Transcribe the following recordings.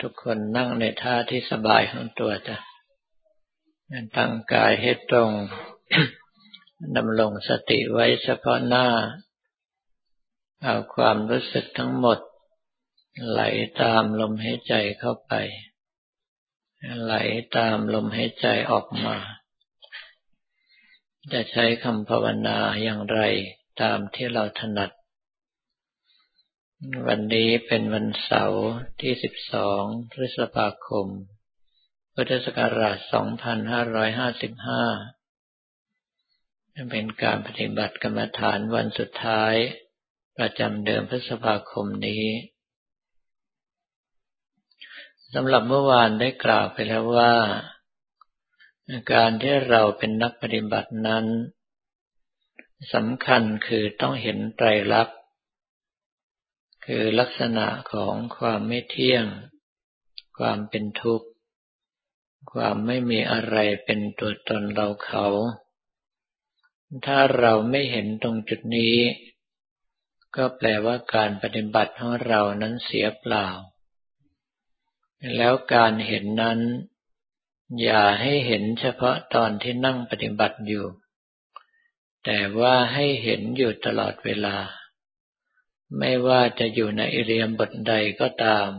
ทุกคนนั่งในท่าที่สบายของตัวจ้ะตั้งกายให้ตรงดำรงสติไว้เฉพาะหน้า เอาความรู้สึกทั้งหมด ไหลตามลมหายใจเข้าไป ไหลตามลมหายใจออกมา จะใช้คำภาวนาอย่างไรตามที่เราถนัด วันนี้เป็นวันเสาร์ที่ 12 พฤษภาคม พุทธศักราช 2555 เป็นการปฏิบัติกรรมฐานวันสุดท้าย ประจำเดือนพฤษภาคมนี้ สำหรับเมื่อวานได้กล่าวไปแล้วว่า การที่เราเป็นนักปฏิบัตินั้นสำคัญคือต้องเห็นไตรลักษณ คือลักษณะของความไม่เที่ยง ความเป็นทุกข์ ความไม่มีอะไรเป็นตัวตนเราเขา ถ้าเราไม่เห็นตรงจุดนี้ ก็แปลว่าการปฏิบัติของเรานั้นเสียเปล่า แล้วการเห็นนั้น อย่าให้เห็นเฉพาะตอนที่นั่งปฏิบัติอยู่ แต่ว่าให้เห็นอยู่ตลอดเวลา ไม่ว่าจะอยู่ในอิเรียมบทใดก็ตาม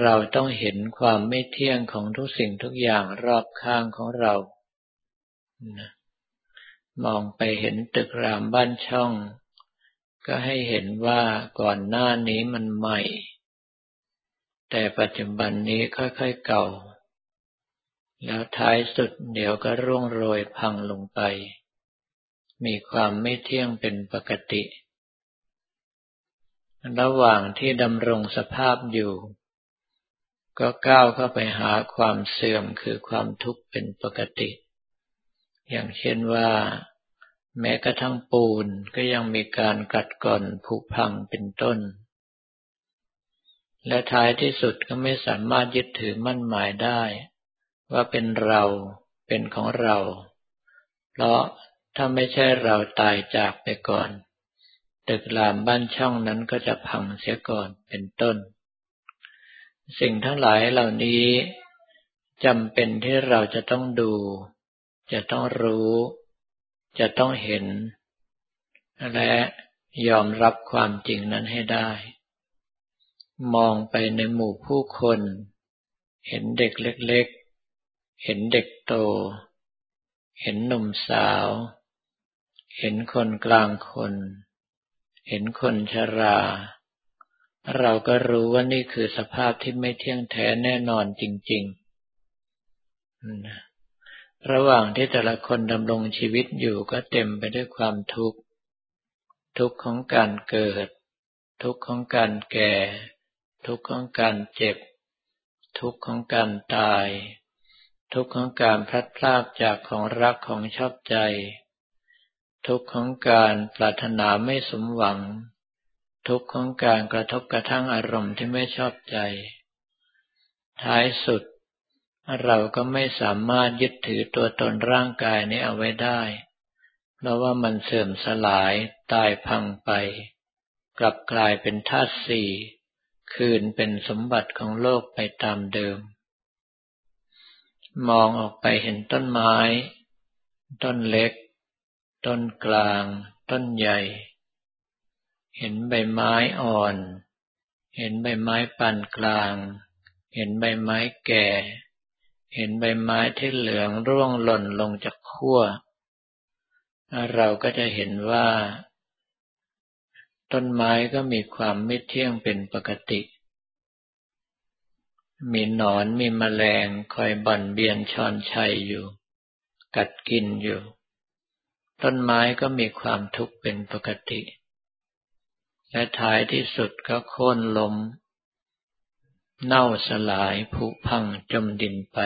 เราต้องเห็นความไม่เที่ยงของทุกสิ่งทุกอย่างรอบข้างของเรามองไปเห็นตึกรามบ้านช่อง ก็ให้เห็นว่าก่อนหน้านี้มันใหม่ แต่ปัจจุบันนี้ค่อยๆเก่า แล้วท้ายสุดเดี๋ยวก็ร่วงโรยพังลงไป มีความไม่เที่ยงเป็นปกติ ระหว่างที่ดำรงสภาพอยู่ ก็ก้าวเข้าไปหาความเสื่อมคือความทุกข์เป็นปกติ อย่างเช่นว่า แม้กระทั่งปูนก็ยังมีการกัดก่อนผุพังเป็นต้น และท้ายที่สุดก็ไม่สามารถยึดถือมั่นหมายได้ ว่าเป็นเราเป็นของเรา เพราะ ถ้าไม่ใช่เราตายจากไปก่อน ตึกรามบ้านช่องนั้นก็จะพังเสียก่อนเป็นต้น สิ่งทั้งหลายเหล่านี้จำเป็นที่เราจะต้องดู จะต้องรู้ จะต้องเห็น และยอมรับความจริงนั้นให้ได้ มองไปในหมู่ผู้คน เห็นเด็กเล็ก ๆ เห็นเด็กโต เห็นหนุ่มสาว เห็นคนกลางคน เห็นคนชรา เราก็รู้ว่านี่คือสภาพที่ไม่เที่ยงแท้แน่นอนจริงๆ ระหว่างที่แต่ละคนดำรงชีวิตอยู่ก็เต็มไปด้วยความทุกข์ ทุกข์ของการเกิด ทุกข์ของการแก่ ทุกข์ของการเจ็บ ทุกข์ของการตาย ทุกข์ของการพลัดพรากจากของรักของชอบใจ ทุกข์ของการปรารถนาไม่สมหวัง ทุกข์ของการกระทบกระทั่งอารมณ์ที่ไม่ชอบใจ ท้ายสุด เราก็ไม่สามารถยึดถือตัวตนร่างกายนี้เอาไว้ได้ เพราะว่ามันเสื่อมสลายตายพังไป กลับกลายเป็นธาตุสี่ คืนเป็นสมบัติของโลกไปตามเดิม มองออกไปเห็นต้นไม้ ต้นเล็ก ต้นกลาง ต้นใหญ่ เห็นใบไม้อ่อน เห็นใบไม้ปานกลาง เห็นใบไม้แก่ เห็นใบไม้ที่เหลืองร่วงหล่นลงจากขั้ว เราก็จะเห็นว่า ต้นไม้ก็มีความไม่เที่ยงเป็นปกติ มีหนอนมีแมลงคอยบ่อนเบียนชอนชัยอยู่ กัดกินอยู่ ต้นไม้ก็มีความทุกข์เป็นปกติ และท้ายที่สุดก็โค่นล้มเน่าสลายผุพังจมดินไป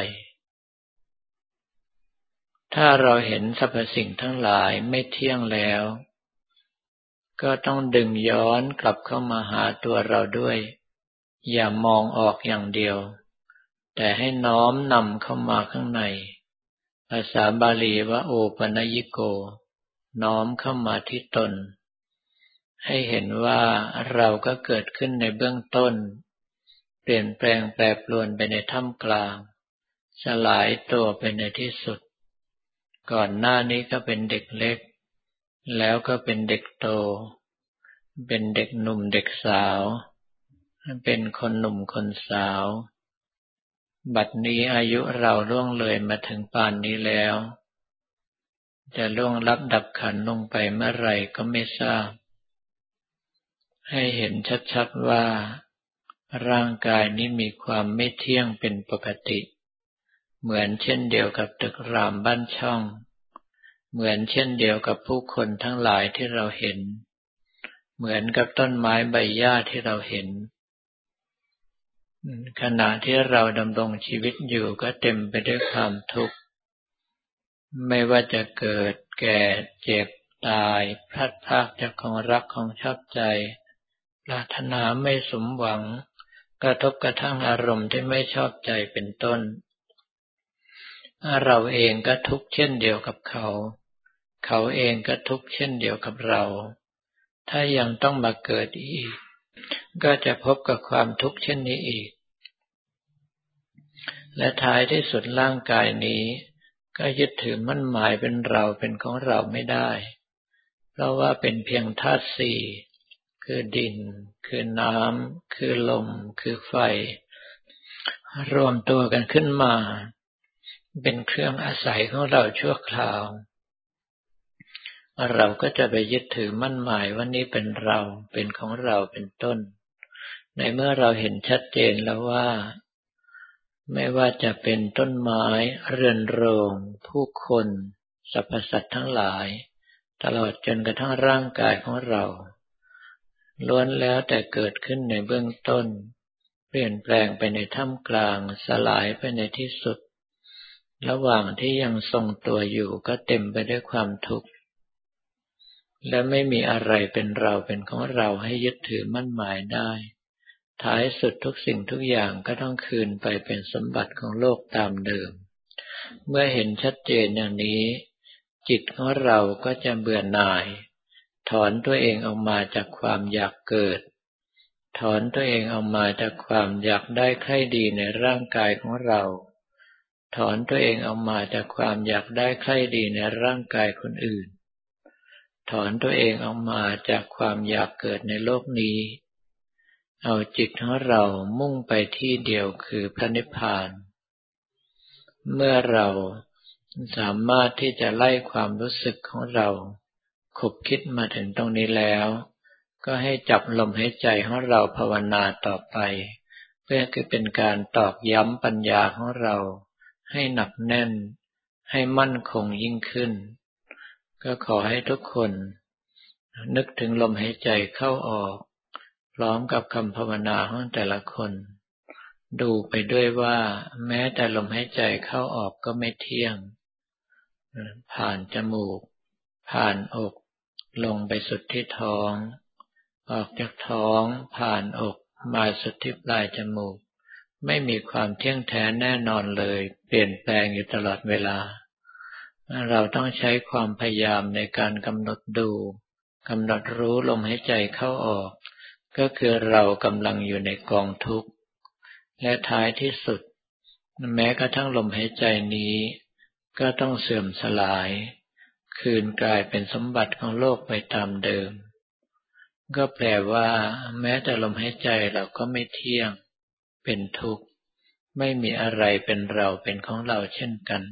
ถ้าเราเห็นสรรพสิ่งทั้งหลายไม่เที่ยงแล้ว ก็ต้องดึงย้อนกลับเข้ามาหาตัวเราด้วย อย่ามองออกอย่างเดียว แต่ให้น้อมนำเข้ามาข้างในภาษาบาลีว่าโอปนยิโก น้อมเข้ามาที่ตน ให้เห็นว่าเราก็เกิดขึ้นในเบื้องต้น เปลี่ยนแปลงแปรปรวนไปในท่ามกลาง สลายตัวไปในที่สุด ก่อนหน้านี้ก็เป็นเด็กเล็ก แล้วก็เป็นเด็กโต เป็นเด็กหนุ่มเด็กสาว เป็นคนหนุ่มคนสาว บัดนี้อายุเราล่วงเลยมาถึงป่านนี้แล้ว จะล่วงรับดับขันลงไปเมื่อไรก็ไม่ทราบ ให้เห็นชัดๆว่า ร่างกายนี้มีความไม่เที่ยงเป็นปกติ เหมือนเช่นเดียวกับตึกรามบ้านช่อง เหมือนเช่นเดียวกับผู้คนทั้งหลายที่เราเห็น เหมือนกับต้นไม้ใบหญ้าที่เราเห็น ขณะที่เราดำรงชีวิตอยู่ก็เต็มไปด้วยความทุกข์ ไม่ว่าจะเกิดแก่เจ็บตายพลัดพรากจากของรักของชอบใจ ปรารถนาไม่สมหวัง กระทบกระทั่งอารมณ์ที่ไม่ชอบใจเป็นต้น เราเองก็ทุกข์เช่นเดียวกับเขา เขาเองก็ทุกข์เช่นเดียวกับเรา ถ้ายังต้องมาเกิดอีก ก็จะพบกับความทุกข์เช่นนี้อีก และท้ายที่สุดร่างกายนี้ ก็ยึดถือมั่นหมายเป็นเราเป็นของเราไม่ได้ เพราะว่าเป็นเพียงธาตุสี่คือดิน คือน้ำคือลม คือไฟ รวมตัวกันขึ้นมา เป็นเครื่องอาศัยของเราชั่วคราว เราก็จะไปยึดถือมั่นหมายว่านี้เป็นเราเป็นของเราเป็นต้น ในเมื่อเราเห็นชัดเจนแล้วว่า ไม่ว่าจะเป็นต้นไม้เรือนโรง ผู้คนสรรพสัตว์ทั้งหลาย ตลอดจนกระทั่งร่างกายของเรา ล้วนแล้วแต่เกิดขึ้นในเบื้องต้น เปลี่ยนแปลงไปในท่ามกลาง สลายไปในที่สุด ระหว่างที่ยังทรงตัวอยู่ก็เต็มไปด้วยความทุกข์ และไม่มีอะไรเป็นเราเป็นของเราให้ยึดถือมั่นหมายได้ ท้ายสุดทุกสิ่งทุกอย่างก็ต้องคืนไปเป็นสมบัติของโลกตามเดิม เมื่อเห็นชัดเจนอย่างนี้ จิตของเราก็จะเบื่อหน่าย ถอนตัวเองออกมาจากความอยากเกิด ถอนตัวเองออกมาจากความอยากได้ใครดีในร่างกายของเรา ถอนตัวเองออกมาจากความอยากได้ใครดีในร่างกายคนอื่น ถอนตัวเองออกมาจากความอยากเกิดในโลกนี้ เอาจิตของเรามุ่งไปที่เดียวคือพระนิพพาน เมื่อเราสามารถที่จะไล่ความรู้สึกของเราขบคิดมาถึงตรงนี้แล้ว ก็ให้จับลมหายใจของเราภาวนาต่อไป เพื่อคือเป็นการตอกย้ำปัญญาของเรา ให้หนักแน่น ให้มั่นคงยิ่งขึ้น ก็ขอให้ทุกคน นึกถึงลมหายใจเข้าออก พร้อมกับคำภาวนาของแต่ละคน ดูไปด้วยว่าแม้แต่ลมหายใจเข้าออกก็ไม่เที่ยง ผ่านจมูก ผ่านอก ลงไปสุดที่ท้อง ออกจากท้องผ่านอกมาสุดที่ปลายจมูก ไม่มีความเที่ยงแท้แน่นอนเลย เปลี่ยนแปลงอยู่ตลอดเวลา เราต้องใช้ความพยายามในการกำหนดดูกำหนดรู้ลมหายใจเข้าออก ก็คือเรากำลังอยู่ในกองทุกข์ และท้ายที่สุด แม้กระทั่งลมหายใจนี้ ก็ต้องเสื่อมสลาย คืนกลายเป็นสมบัติของโลกไปตามเดิม ก็แปลว่า แม้แต่ลมหายใจเราก็ไม่เที่ยง เป็นทุกข์ ไม่มีอะไรเป็นเราเป็นของเราเช่นกัน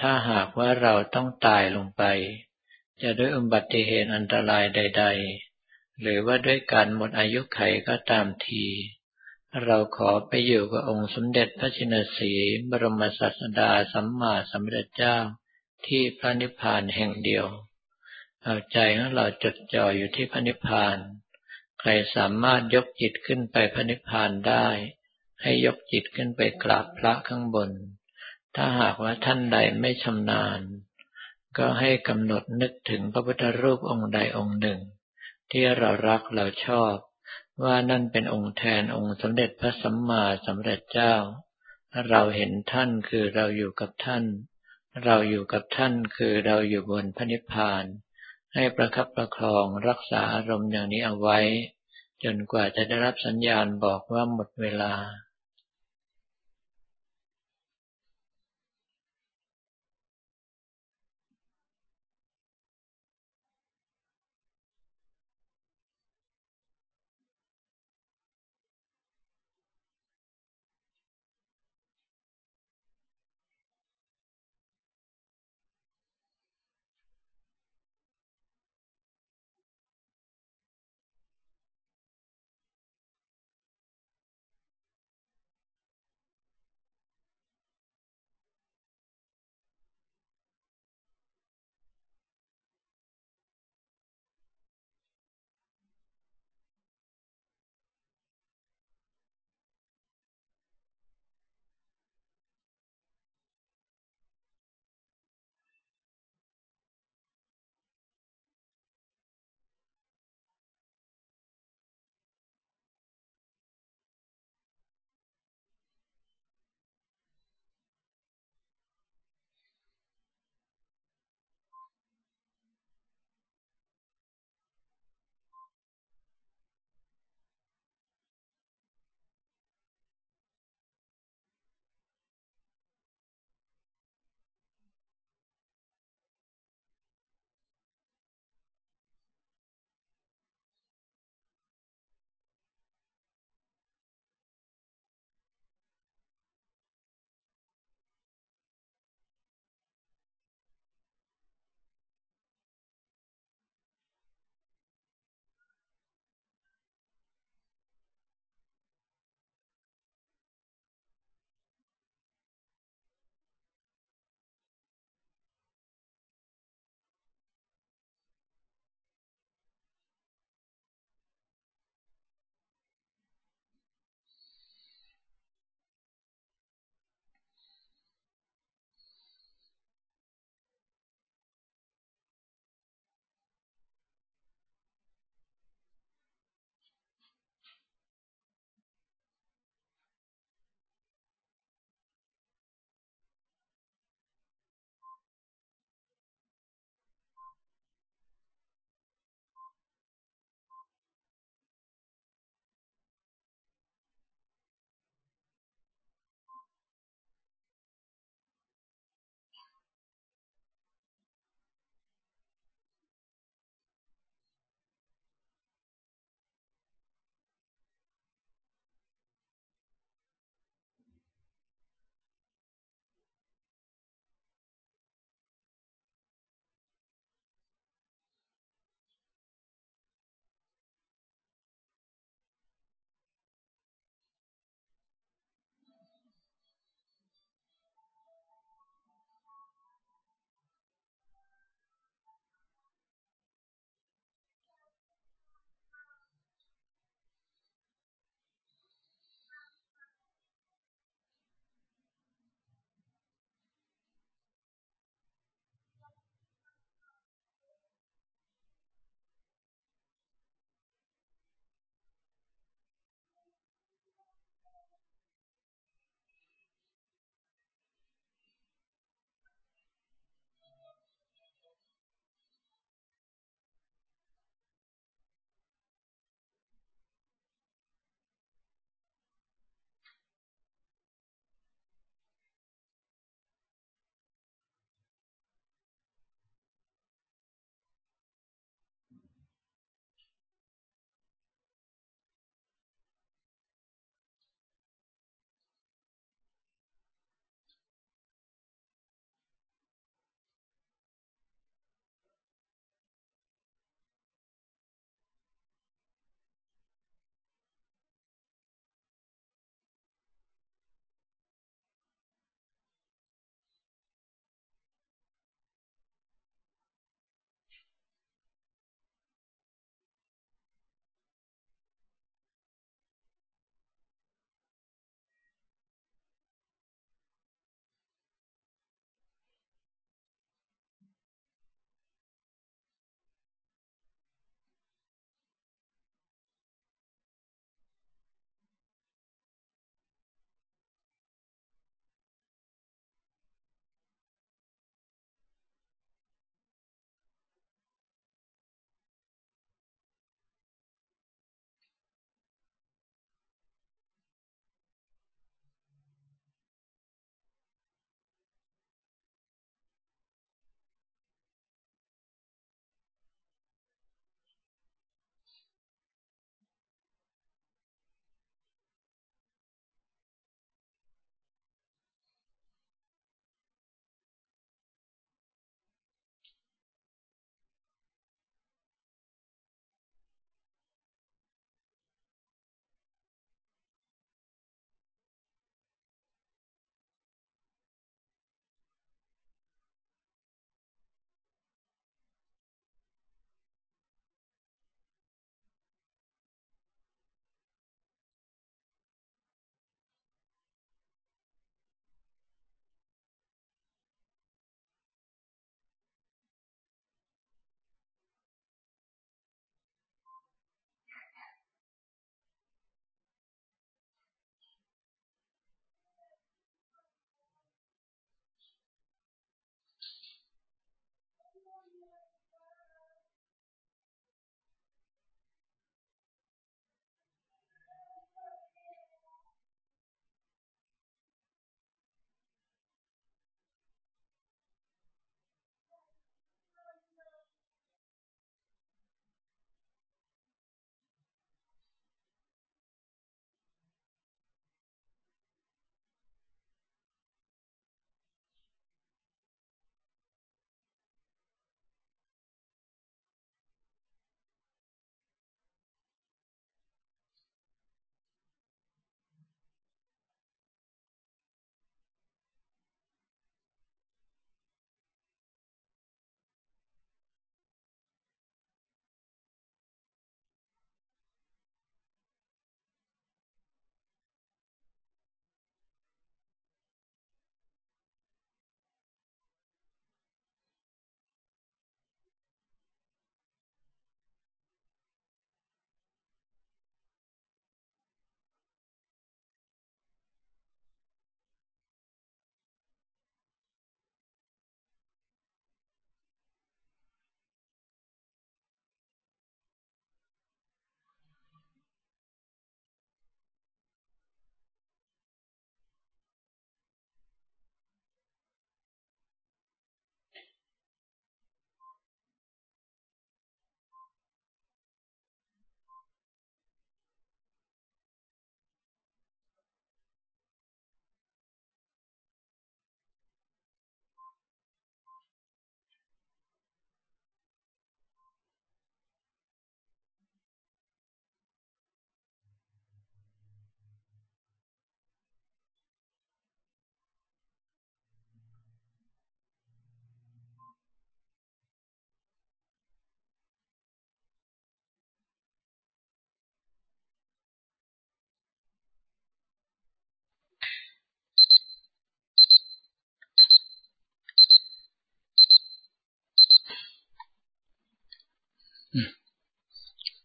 ถ้าหากว่าเราต้องตายลงไป จะด้วยอุบัติเหตุอันตรายใด ๆ หรือว่าด้วยการหมดอายุไขก็ตามที เราขอไปอยู่กับองค์สมเด็จพระชินสีบรมศาสดาสัมมาสัมพุทธเจ้าที่พระนิพพานแห่งเดียว เอาใจของเราจดจ่ออยู่ที่พระนิพพาน ใครสามารถยกจิตขึ้นไปพระนิพพานได้ ให้ยกจิตขึ้นไปกราบพระข้างบน ถ้าหากว่าท่านใดไม่ชำนาญ ก็ให้กำหนดนึกถึงพระพุทธรูปองค์ใดองค์หนึ่ง ที่เรารักเราชอบ ว่านั่นเป็นองค์แทนองค์สมเด็จพระสัมมาสัมพุทธเจ้า เราเห็นท่านคือเราอยู่กับท่าน เราอยู่กับท่านคือเราอยู่บนพระนิพพาน ให้ประคับประคองรักษาอารมณ์อย่างนี้เอาไว้ จนกว่าจะได้รับสัญญาณบอกว่าหมดเวลา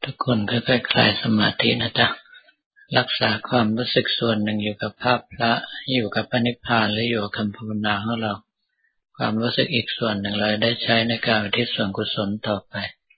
ทุกคนค่อยๆคลายสมาธินะจ๊ะ รักษาความรู้สึกส่วนหนึ่งอยู่กับภาพพระ อยู่กับพระนิพพานหรืออยู่กับคำภาวนาของเรา ความรู้สึกอีกส่วนหนึ่งเราได้ใช้ในการทิศส่วนกุศลต่อไป